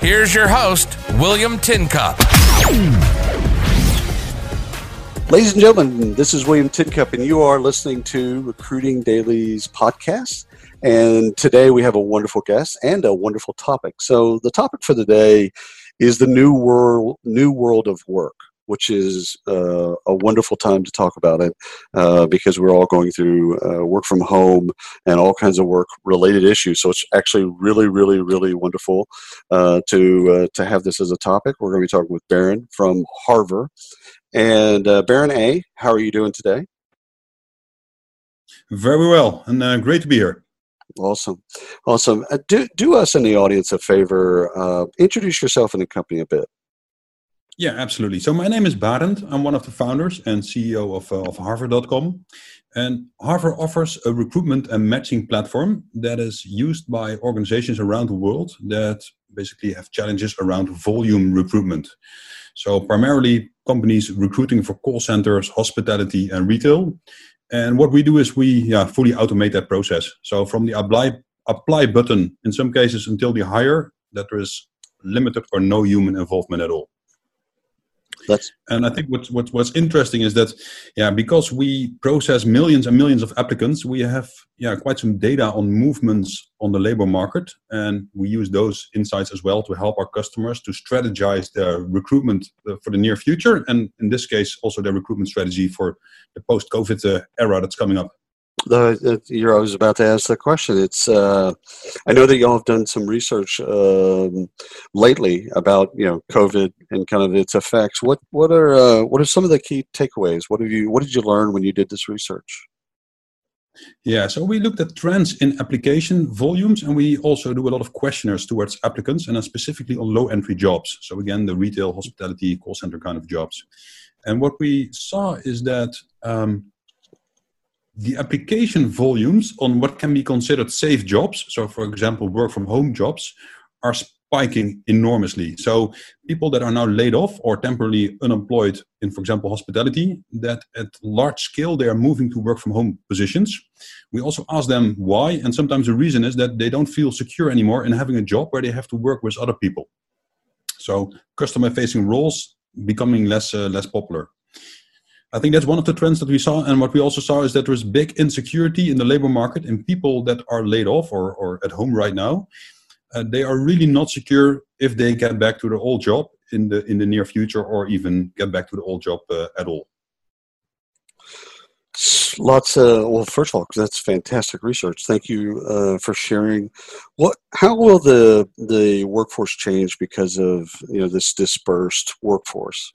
Here's your host, William Tincup. Ladies and gentlemen, this is William Tincup, and you are listening to Recruiting Daily's podcast. And today we have a wonderful guest and a wonderful topic. So the topic for the day is the new world, new world of work which is uh, a wonderful time to talk about it uh, because we're all going through uh, work from home and all kinds of work related issues. So it's actually really, really, really wonderful uh, to uh, to have this as a topic. We're going to be talking with Baron from Harver. And uh, Baron A, how are you doing today? Very well, and great to be here. Awesome, awesome. do do us in the audience a favor. introduce yourself and the company a bit. Yeah, absolutely. So my name is Barend. I'm one of the founders and CEO of, uh, of Harver.com. And Harver offers a recruitment and matching platform that is used by organizations around the world that basically have challenges around volume recruitment. So primarily companies recruiting for call centers, hospitality, and retail. And what we do is we yeah, fully automate that process. So from the apply apply button, in some cases until the hire, that there is limited or no human involvement at all. That's and I think what's what's what's interesting is that yeah because we process millions and millions of applicants we have yeah quite some data on movements on the labor market. And we use those insights as well to help our customers to strategize their recruitment uh, for the near future. And in this case also their recruitment strategy for the post COVID uh, era that's coming up the, you're always about to ask the question. It's uh, I know that y'all have done some research um, lately about you know COVID and kind of its effects. What what are uh, what are some of the key takeaways? What have you what did you learn when you did this research? Yeah, so we looked at trends in application volumes, and we also do a lot of questionnaires towards applicants, and specifically on low entry jobs. So again, the retail, hospitality, call center kind of jobs. And what we saw is that um, the application volumes on what can be considered safe jobs, so for example, work from home jobs, are spiking enormously. So people that are now laid off or temporarily unemployed in, for example, hospitality, that at large scale they are moving to work from home positions. We also ask them why, and sometimes the reason is that they don't feel secure anymore in having a job where they have to work with other people. So customer-facing roles becoming less uh, less popular. I think that's one of the trends that we saw. And what we also saw is that there's big insecurity in the labor market and people that are laid off or, or at home right now. Uh, they are really not secure if they get back to their old job in the in the near future or even get back to the old job uh, at all. Lots of well, first of all, that's fantastic research. Thank you uh, for sharing. What? How will the the workforce change because of you know this dispersed workforce?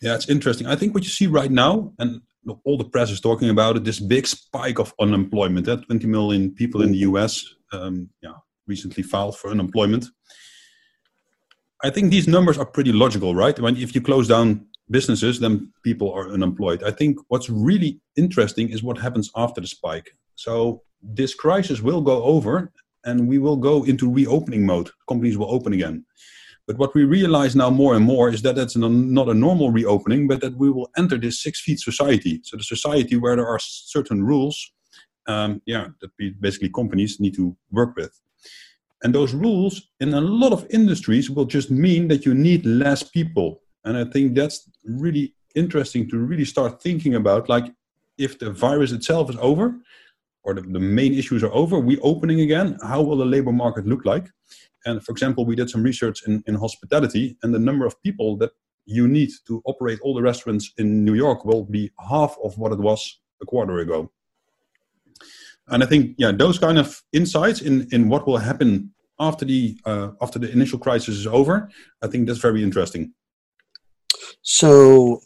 Yeah, it's interesting. I think what you see right now, and all the press is talking about it, this big spike of unemployment. That 20 million people in the US, um, yeah, recently filed for unemployment. I think these numbers are pretty logical, right? When if you close down businesses, then people are unemployed. I think what's really interesting is what happens after the spike. So this crisis will go over, and we will go into reopening mode. Companies will open again. But what we realize now more and more is that that's not a normal reopening, but that we will enter this six feet society. So the society where there are certain rules, um, yeah, that basically companies need to work with. And those rules in a lot of industries will just mean that you need less people. And I think that's really interesting to really start thinking about like if the virus itself is over or the, the main issues are over, we opening again, how will the labor market look like? And for example, we did some research in, in hospitality, and the number of people that you need to operate all the restaurants in New York will be half of what it was a quarter ago. And I think, yeah, those kind of insights in, in what will happen after the uh, after the initial crisis is over, I think that's very interesting. So,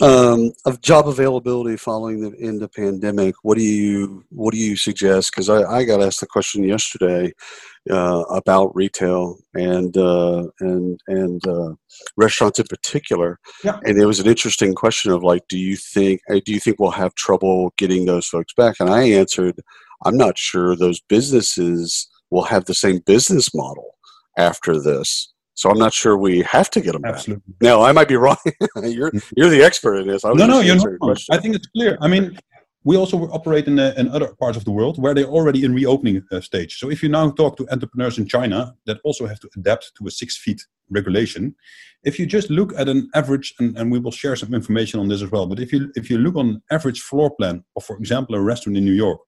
Um, of job availability following the end of pandemic, what do you what do you suggest? Because I, I got asked the question yesterday uh, about retail and uh, and and uh, restaurants in particular, Yeah. and it was an interesting question of like, do you think uh, do you think we'll have trouble getting those folks back? And I answered, I'm not sure those businesses will have the same business model after this. So I'm not sure we have to get them back. Absolutely. No, I might be wrong. you're you're the expert in this. I No, no, you're not. I think it's clear. I mean, we also operate in, uh, in other parts of the world where they're already in reopening uh, stage. So if you now talk to entrepreneurs in China that also have to adapt to a six feet regulation, if you just look at an average, and, and we will share some information on this as well, but if you if you look on average floor plan of, for example, a restaurant in New York,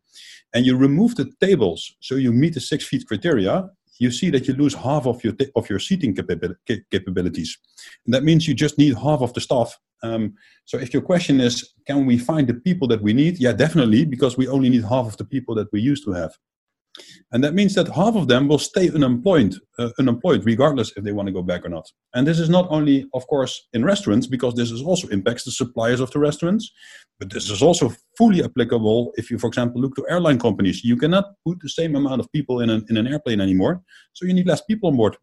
and you remove the tables so you meet the six feet criteria, you see that you lose half of your of your seating capabil- capabilities. And that means you just need half of the staff. Um, so if your question is, can we find the people that we need? Yeah, definitely, because we only need half of the people that we used to have. And that means that half of them will stay unemployed, uh, unemployed regardless if they want to go back or not. And this is not only, of course, in restaurants, because this is also impacts the suppliers of the restaurants, but this is also fully applicable if you, for example, look to airline companies. You cannot put the same amount of people in an, in an airplane anymore, so you need less people on board.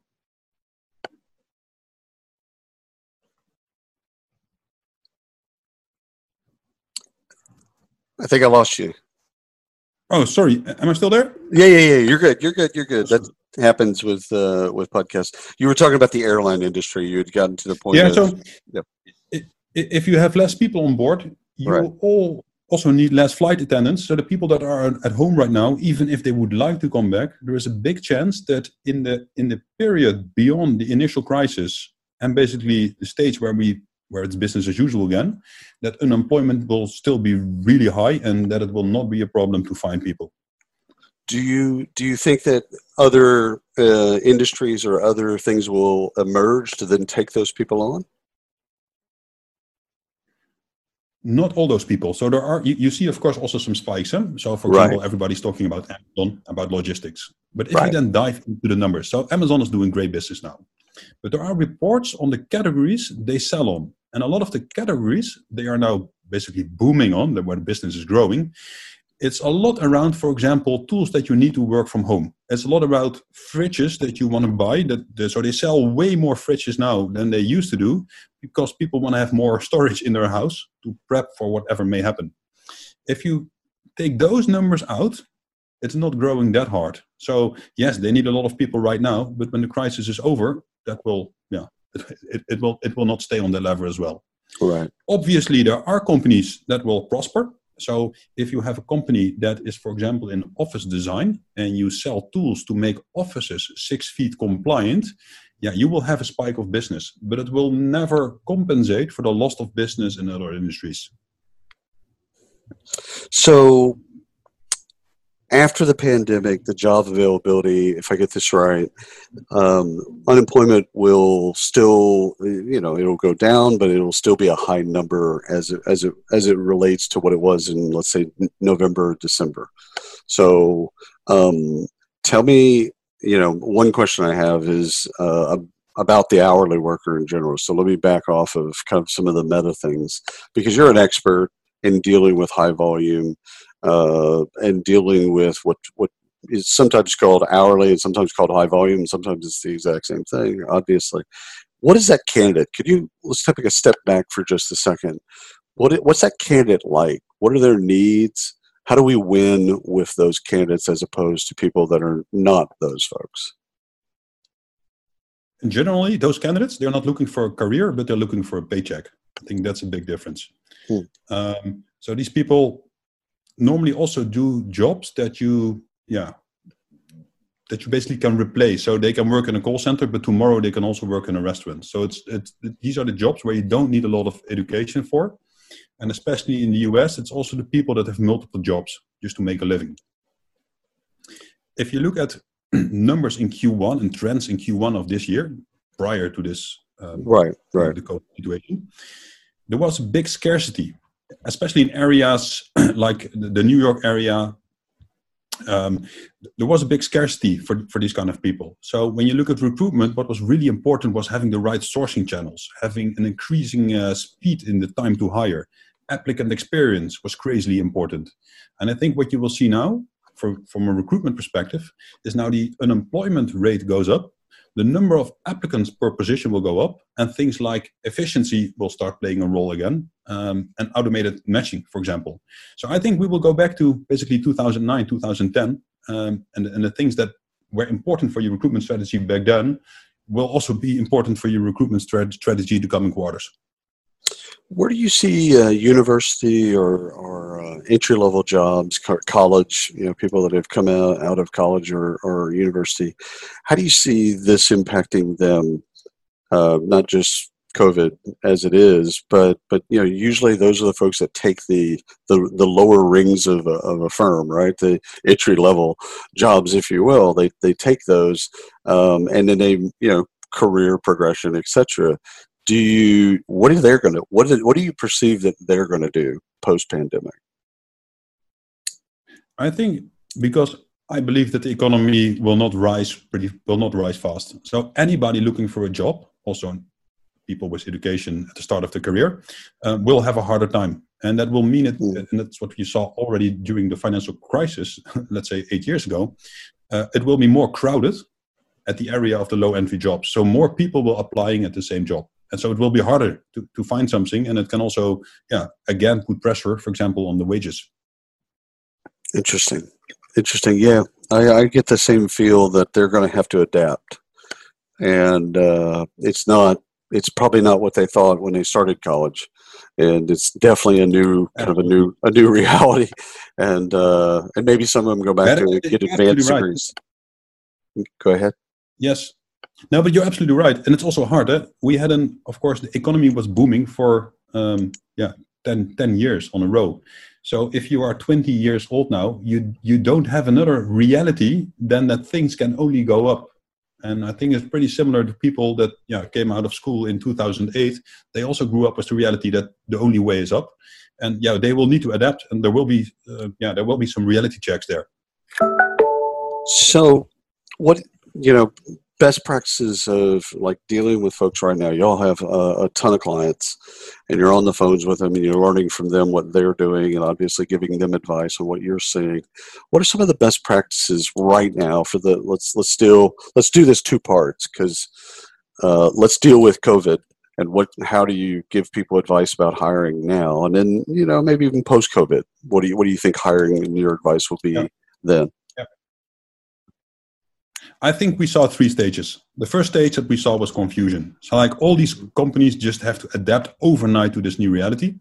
I think I lost you. Oh, sorry, am I still there? Yeah, yeah, yeah. You're good. You're good. You're good. That happens with uh, with podcasts. You were talking about the airline industry. You had gotten to the point. yeah of, so i- if you have less people on board you Right. all also need less flight attendants so the people that are at home right now even if they would like to come back there is a big chance that in the in the period beyond the initial crisis and basically the stage where we where it's business as usual again that unemployment will still be really high and that it will not be a problem to find people do you do you think that other uh, industries or other things will emerge to then take those people on? not all those people. So there are you, you see, of course, also some spikes. Huh? So, for Right. example, everybody's talking about Amazon, about logistics. But if Right. you then dive into the numbers, so Amazon is doing great business now. But there are reports on the categories they sell on, and a lot of the categories they are now basically booming on, where the business is growing. It's a lot around, for example, tools that you need to work from home. It's a lot about fridges that you want to buy. That so they sell way more fridges now than they used to do because people want to have more storage in their house to prep for whatever may happen. If you take those numbers out, it's not growing that hard. So yes, they need a lot of people right now, but when the crisis is over, that will yeah, it, it, will it will not stay on that level as well. Right. Obviously, there are companies that will prosper. So if you have a company that is, for example, in office design and you sell tools to make offices six feet compliant, yeah, you will have a spike of business, but it will never compensate for the loss of business in other industries. So after the pandemic, the job availability, if I get this right, um, unemployment will still, you know, it'll go down, but it'll still be a high number as it, as it, as it relates to what it was in, let's say, November, December. So um, tell me, you know, one question I have is uh, about the hourly worker in general. So let me back off of kind of some of the meta things because you're an expert in dealing with high volume uh, and dealing with what what is sometimes called hourly and sometimes called high volume. Sometimes it's the exact same thing. Obviously, what is that candidate? Could you let's take a step back for just a second. What what's that candidate like? What are their needs? How do we win with those candidates as opposed to people that are not those folks? And generally, those candidates, they're not looking for a career, but they're looking for a paycheck. I think that's a big difference. Hmm. Um, so these people normally also do jobs that you, yeah, that you basically can replace. So they can work in a call center, but tomorrow they can also work in a restaurant. So it's, it's these are the jobs where you don't need a lot of education for, and especially in the US, it's also the people that have multiple jobs just to make a living. If you look at numbers in Q1 and trends in Q1 of this year, prior to this um, Right, right, the COVID situation, there was a big scarcity, especially in areas like the, New York area, um, there was a big scarcity for, for these kind of people. So when you look at recruitment, what was really important was having the right sourcing channels, having an increasing uh, speed in the time to hire. Applicant experience was crazily important. And I think what you will see now, for, from a recruitment perspective, is now the unemployment rate goes up, the number of applicants per position will go up, and things like efficiency will start playing a role again, um, and automated matching, for example. So I think we will go back to basically 2009, 2010, um, and, and the things that were important for your recruitment strategy back then will also be important for your recruitment strategy the coming quarters. Where do you see uh, university or, or uh, entry level jobs, college, you know, people that have come out, out of college or, or university? How do you see this impacting them? Uh, not just COVID as it is, but but you know, usually those are the folks that take the the, the lower rings of a, of a firm, right? The entry level jobs, if you will. They they take those, um, and then they you know career progression, etc do you what are they going to what what do you perceive that they're going to do post pandemic i think because i believe that the economy will not rise pretty will not rise fast. So anybody looking for a job also people with education at the start of the career uh, will have a harder time. And that will mean it mm. and that's what we saw already during the financial crisis let's say eight years ago uh, it will be more crowded at the area of the low entry jobs. So more people will applying at the same job and so it will be harder to, to find something and it can also yeah again put pressure for example on the wages. Interesting. Interesting. Yeah i, I get the same feel that they're going to have to adapt. And uh, it's not it's probably not what they thought when they started college. And it's definitely a new kind of a new a new reality. And uh, and maybe some of them go back to get advanced right. degrees. Go ahead. Yes no, but you're absolutely right, and it's also hard. Eh? We had an, of course, the economy was booming for um, yeah 10, 10 years on a row. So if you are 20 years old now, you you don't have another reality than that things can only go up. And I think it's pretty similar to people that yeah came out of school in 2008. They also grew up with the reality that the only way is up, and yeah they will need to adapt, and there will be uh, yeah there will be some reality checks there. So, what you know, best practices of like dealing with folks right now. Y'all have a, a, ton of clients and you're on the phones with them and you're learning from them what they're doing and obviously giving them advice on what you're seeing. What are some of the best practices right now for the let's let's still let's do this two parts because uh, let's deal with covid and what how do you give people advice about hiring now? And then you know maybe even post covid what do you what do you think hiring and your advice will be yeah. then I think we saw three stages. The first stage that we saw was confusion. So, like all these companies just have to adapt overnight to this new reality.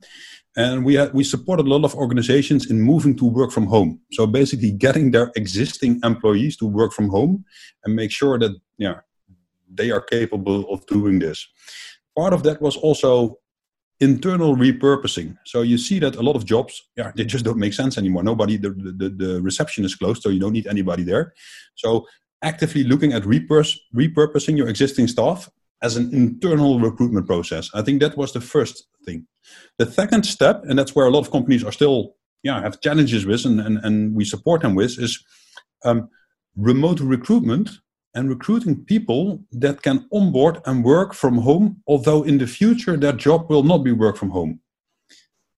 And we had, we supported a lot of organizations in moving to work from home. So basically, getting their existing employees to work from home and make sure that yeah they are capable of doing this. Part of that was also internal repurposing. So you see that a lot of jobs, yeah, they just don't make sense anymore. Nobody, the, the, the reception is closed, so you don't need anybody there. So actively looking at repurs- repurposing your existing staff as an internal recruitment process. I think that was the first thing. The second step, and that's where a lot of companies are still, yeah, have challenges with, and, and, and we support them with, is um, remote recruitment and recruiting people that can onboard and work from home, although in the future their job will not be work from home.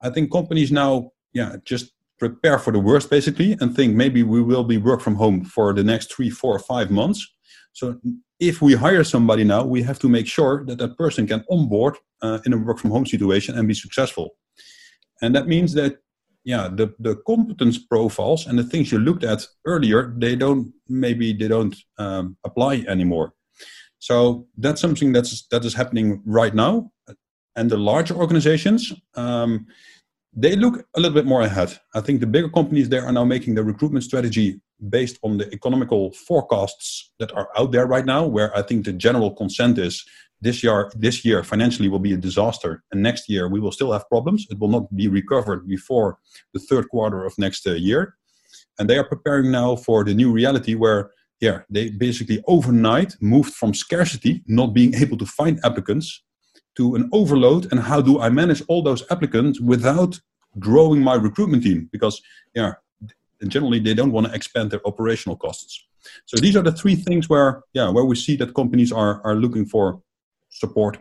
I think companies now, yeah, just prepare for the worst basically and think maybe we will be work from home for the next three, four, five months. So if we hire somebody now, we have to make sure that that person can onboard uh, in a work from home situation and be successful. And that means that yeah, the, the competence profiles and the things you looked at earlier, they don't maybe they don't um, apply anymore. So that's something that's that is happening right now. And the larger organizations, um, they look a little bit more ahead. I think the bigger companies there are now making their recruitment strategy based on the economical forecasts that are out there right now, where I think the general consent is this year, this year financially will be a disaster, and next year we will still have problems. It will not be recovered before the third quarter of next uh, year. And they are preparing now for the new reality where yeah, they basically overnight moved from scarcity, not being able to find applicants, to an overload and how do I manage all those applicants without growing my recruitment team? Because yeah, generally they don't want to expand their operational costs. So these are the three things where, yeah, where we see that companies are are looking for support.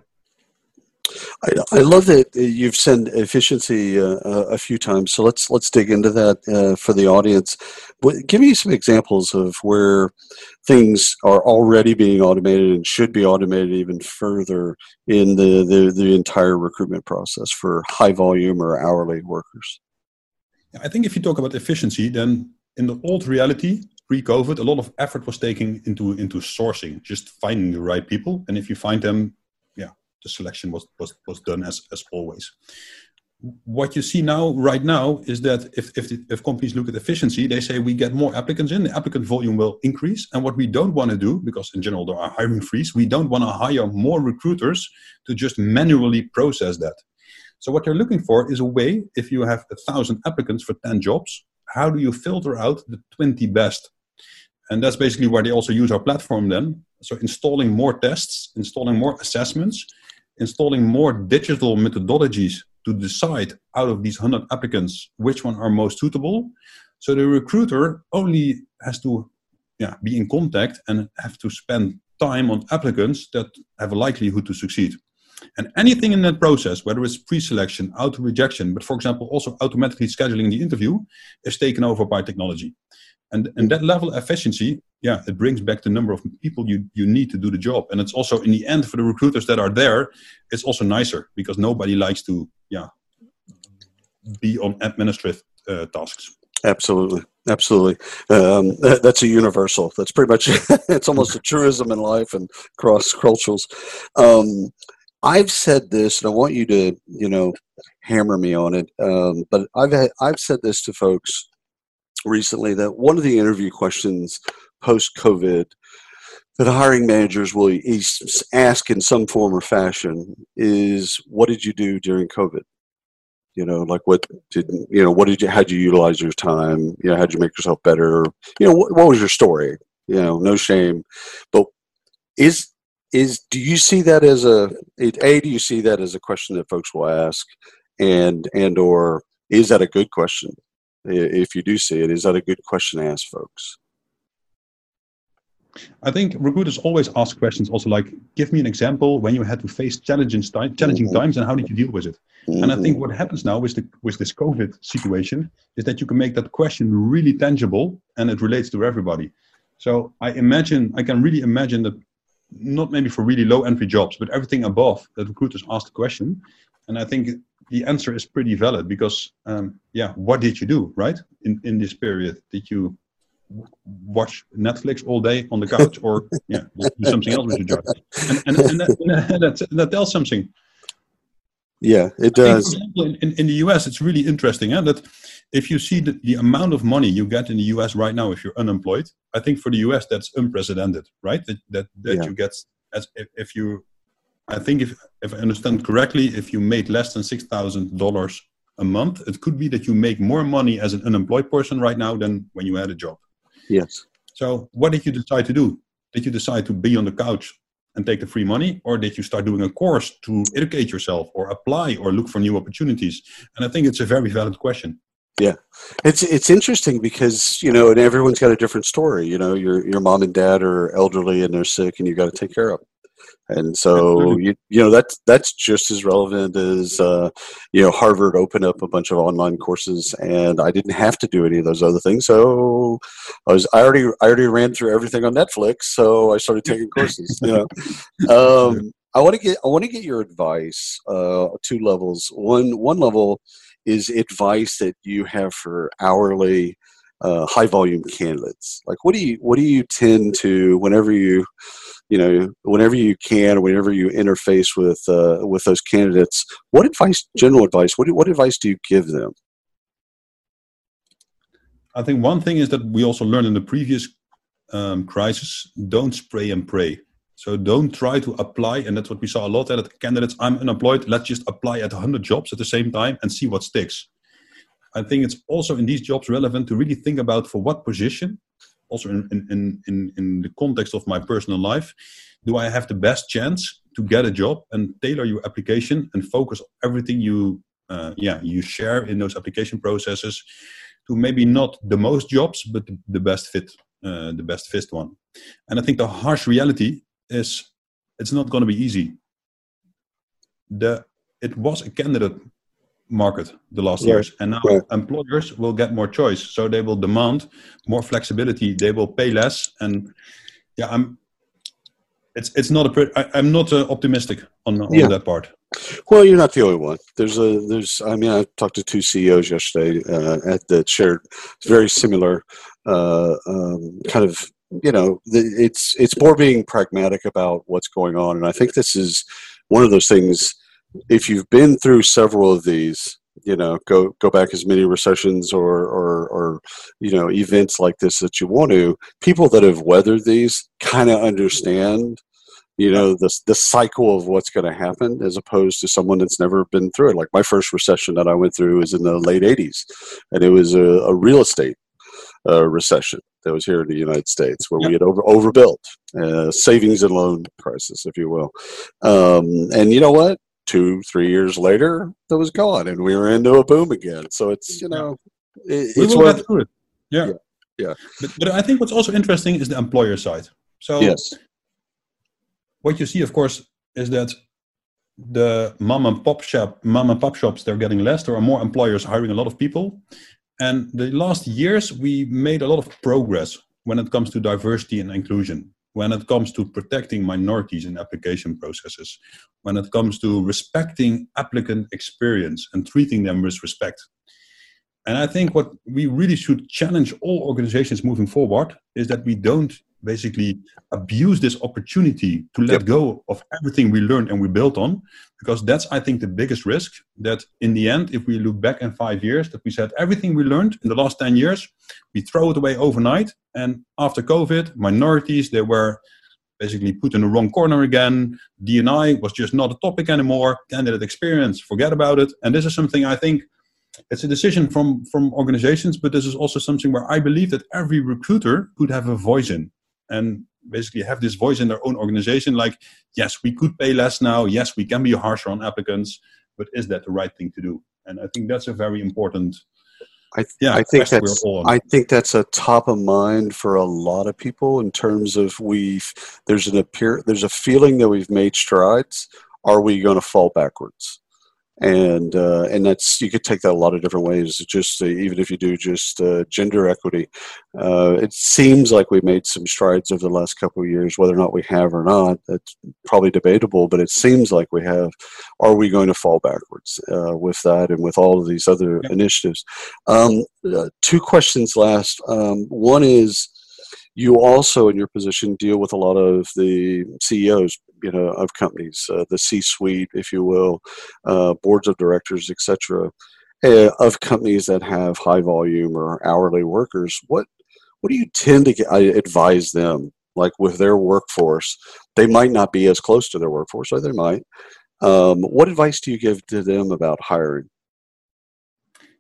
I, I love that you've said efficiency uh, a few times. So let's let's dig into that uh, for the audience. Give me some examples of where things are already being automated and should be automated even further in the, the, the entire recruitment process for high volume or hourly workers. I think if you talk about efficiency, then in the old reality, pre-COVID, a lot of effort was taken into into sourcing, just finding the right people, and if you find them, the selection was was was done as as always. What you see now, right now, is that if if, the, if companies look at efficiency, they say we get more applicants in, the applicant volume will increase, and what we don't want to do, because in general there are hiring freeze, we don't want to hire more recruiters to just manually process that. So what you're looking for is a way, if you have a thousand applicants for 10 jobs, how do you filter out the 20 best? And that's basically why they also use our platform then. So installing more tests, installing more assessments, installing more digital methodologies to decide out of these 100 applicants which one are most suitable. So the recruiter only has to yeah, be in contact and have to spend time on applicants that have a likelihood to succeed. And anything in that process, whether it's pre-selection, auto rejection, but for example, also automatically scheduling the interview, is taken over by technology. And, and that level of efficiency, yeah, it brings back the number of people you, you need to do the job. And it's also in the end for the recruiters that are there, it's also nicer because nobody likes to, yeah, be on administrative uh, tasks. Absolutely, absolutely. Um, that, that's a universal. That's pretty much. it's almost a truism in life and cross cultures. Um, I've said this, and I want you to, you know, hammer me on it. Um, but I've had, I've said this to folks recently that one of the interview questions post COVID that hiring managers will ask in some form or fashion is, "What did you do during COVID?" You know, like what did you know? What did you? How did you utilize your time? You know, how did you make yourself better? You know, what, what was your story? You know, no shame, but is is do you see that as a a do you see that as a question that folks will ask and and or is that a good question if you do see it is that a good question to ask folks I think recruiters always ask questions also like, give me an example when you had to face challenging, challenging mm-hmm. times and how did you deal with it? Mm-hmm. And I think mm-hmm. what happens now with, the, with this COVID situation is that you can make that question really tangible and it relates to everybody. So I imagine, I can really imagine that not maybe for really low entry jobs, but everything above that recruiters ask the question. And I think the answer is pretty valid because, um, yeah, what did you do, right? In, in this period, did you watch Netflix all day on the couch or yeah, do something else with your job? And, and, and, that, and that, that tells something. Yeah, it does. Think, example, in, in, the US, it's really interesting eh, that if you see the, the amount of money you get in the US right now if you're unemployed, I think for the US that's unprecedented, right? That that, that yeah. you get as if, if, you, I think if if I understand correctly, if you made less than six thousand dollars a month, it could be that you make more money as an unemployed person right now than when you had a job. Yes. So what did you decide to do? Did you decide to be on the couch and take the free money or did you start doing a course to educate yourself or apply or look for new opportunities and i think it's a very valid question yeah it's it's interesting because you know and everyone's got a different story you know your your mom and dad are elderly and they're sick and you got to take care of them and so you you know that's that's just as relevant as uh, you know Harvard opened up a bunch of online courses, and I didn't have to do any of those other things. So I was I already I already ran through everything on Netflix, so I started taking courses. You know, um, I want to get I want to get your advice. Uh, two levels. One one level is advice that you have for hourly uh, high volume candidates. Like, what do you what do you tend to whenever you you know, whenever you can, or whenever you interface with uh, with those candidates, what advice, general advice, what what advice do you give them? I think one thing is that we also learned in the previous um, crisis: don't spray and pray. So don't try to apply, and that's what we saw a lot. That candidates, I'm unemployed. Let's just apply at 100 jobs at the same time and see what sticks. I think it's also in these jobs relevant to really think about for what position also in, in, in, in the context of my personal life, do I have the best chance to get a job and tailor your application and focus everything you uh, yeah you share in those application processes to maybe not the most jobs, but the, best fit, uh, the best fit one. And I think the harsh reality is it's not going to be easy. The it was a candidate market the last right. years, and now right. employers will get more choice, so they will demand more flexibility. They will pay less, and yeah, I'm. It's it's not a. I, I'm not uh, optimistic on, on yeah. that part. Well, you're not the only one. There's a there's. I mean, I talked to two CEOs yesterday uh, at that shared very similar uh, um, kind of. You know, it's it's more being pragmatic about what's going on, and I think this is one of those things. If you've been through several of these, you know, go go back as many recessions or or, or you know events like this that you want to. People that have weathered these kind of understand you know the the cycle of what's going to happen as opposed to someone that's never been through it like my first recession that i went through was in the late 80s and it was a, a real estate uh, recession that was here in the united states where yep. we had over overbuilt uh, savings and loan crisis if you will um, and you know what two three years later that was gone and we were into a boom again. So it's you know it, it's we will get through it. Yeah. Yeah, yeah. But, but i think what's also interesting is the employer side. So yes. what you see, of course, is that the mom and pop shop, mom and pop shops, they're getting less. There are more employers hiring a lot of people, and the last years we made a lot of progress when it comes to diversity and inclusion. When it comes to protecting minorities in application processes, when it comes to respecting applicant experience and treating them with respect. And I think what we really should challenge all organizations moving forward is that we don't basically abuse this opportunity to let yep. go of everything we learned and we built on because that's i think the biggest risk that in the end if we look back in five years that we said everything we learned in the last 10 years we throw it away overnight and after covid minorities they were basically put in the wrong corner again. Dni was just not a topic anymore. Candidate experience forget about it. And this is something i think it's a decision from from organizations but this is also something where i believe that every recruiter could have a voice in and basically have this voice in their own organization like yes we could pay less now yes we can be harsher on applicants but is that the right thing to do and i think that's a very important I, th- yeah, I think that's I think that's a top of mind for a lot of people in terms of we've there's an appear there's a feeling that we've made strides. Are we going to fall backwards? And uh, and that's you could take that a lot of different ways. Just uh, even if you do just uh, gender equity, uh, it seems like we made some strides over the last couple of years. Whether or not we have or not, that's probably debatable. But it seems like we have. Are we going to fall backwards uh, with that and with all of these other yeah. initiatives? Um, uh, two questions last. Um, one is you also in your position deal with a lot of the CEOs, you know, of companies, uh, the C-suite, if you will, uh, boards of directors, etc., uh, of companies that have high volume or hourly workers. What what do you tend to get, I advise them like with their workforce? They might not be as close to their workforce, or they might. Um, what advice do you give to them about hiring?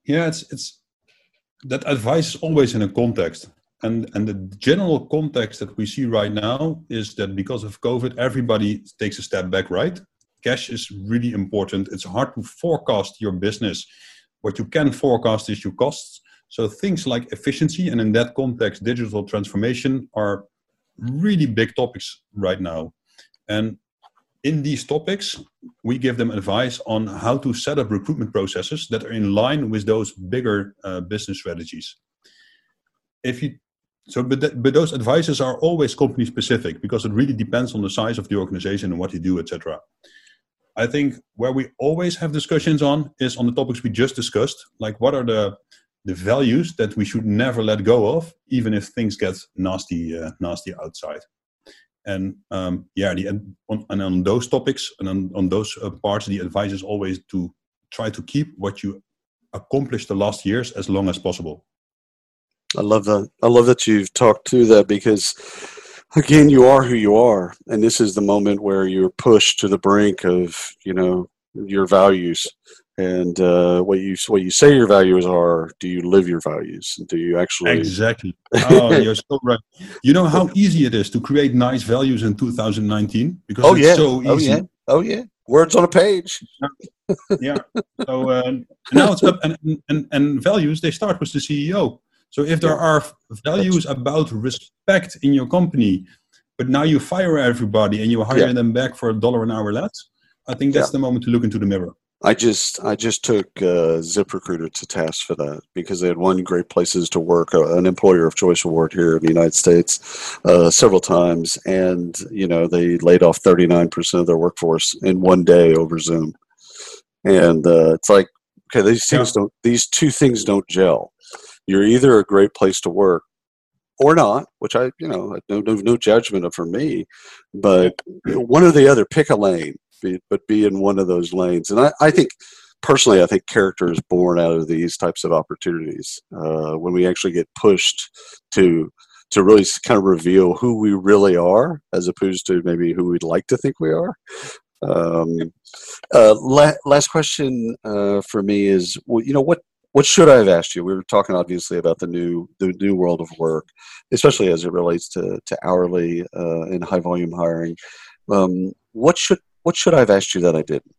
Yeah, it's it's that advice is always in a context and and the general context that we see right now is that because of covid everybody takes a step back right? Cash is really important. It's hard to forecast your business. What you can forecast is your costs. So things like efficiency and in that context digital transformation are really big topics right now. And in these topics we give them advice on how to set up recruitment processes that are in line with those bigger uh, business strategies. If you so, but, but those advices are always company specific because it really depends on the size of the organization and what you do, etc. I think where we always have discussions on is on the topics we just discussed, like what are the the values that we should never let go of, even if things get nasty, uh, nasty outside. And um, yeah, the, on, and on those topics and on, on those uh, parts, the advice is always to try to keep what you accomplished the last years as long as possible. I love that. I love that you've talked through that because, again, you are who you are, and this is the moment where you're pushed to the brink of you know your values and uh, what you what you say your values are. Do you live your values? Do you actually exactly? Oh, you're so right. You know how easy it is to create nice values in 2019 because oh, it's yeah. so oh, easy. Oh yeah. Oh yeah. Words on a page. yeah. So uh, now it's up, and, and and values they start with the CEO. So if there are values about respect in your company, but now you fire everybody and you hire yeah. them back for a dollar an hour less, I think that's yeah. the moment to look into the mirror. I just I just took uh, ZipRecruiter to task for that because they had won Great Places to Work, uh, an Employer of Choice award here in the United States, uh, several times, and you know they laid off 39 percent of their workforce in one day over Zoom, and uh, it's like okay, these things yeah. don't these two things don't gel. You're either a great place to work or not, which I you know no no, no judgment for me, but one or the other. Pick a lane be, but be in one of those lanes. And I, I think personally, I think character is born out of these types of opportunities uh, when we actually get pushed to to really kind of reveal who we really are, as opposed to maybe who we'd like to think we are. Um, uh, la- last question uh, for me is, well, you know, what what should I have asked you? We were talking obviously about the new the new world of work, especially as it relates to to hourly uh, and high volume hiring. Um, what should what should I have asked you that I didn't?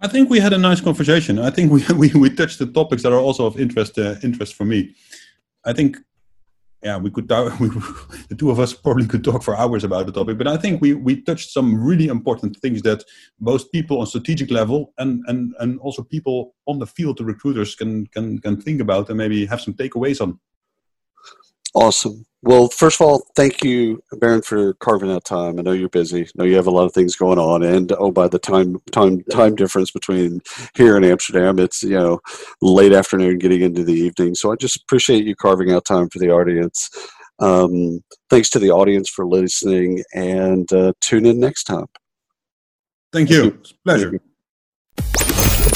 I think we had a nice conversation. I think we we, we touched the topics that are also of interest uh, interest for me. I think, yeah, we could we, the two of us probably could talk for hours about the topic, but I think we we touched some really important things that both people on strategic level and and and also people on the field, the recruiters can can can think about and maybe have some takeaways on. Awesome. Well, first of all, thank you, Baron, for carving out time. I know you're busy. I know you have a lot of things going on, and oh, by the time time time difference between here and Amsterdam, it's you know late afternoon, getting into the evening. So I just appreciate you carving out time for the audience. Um, thanks to the audience for listening, and uh, tune in next time. Thank you. Thank you. Pleasure.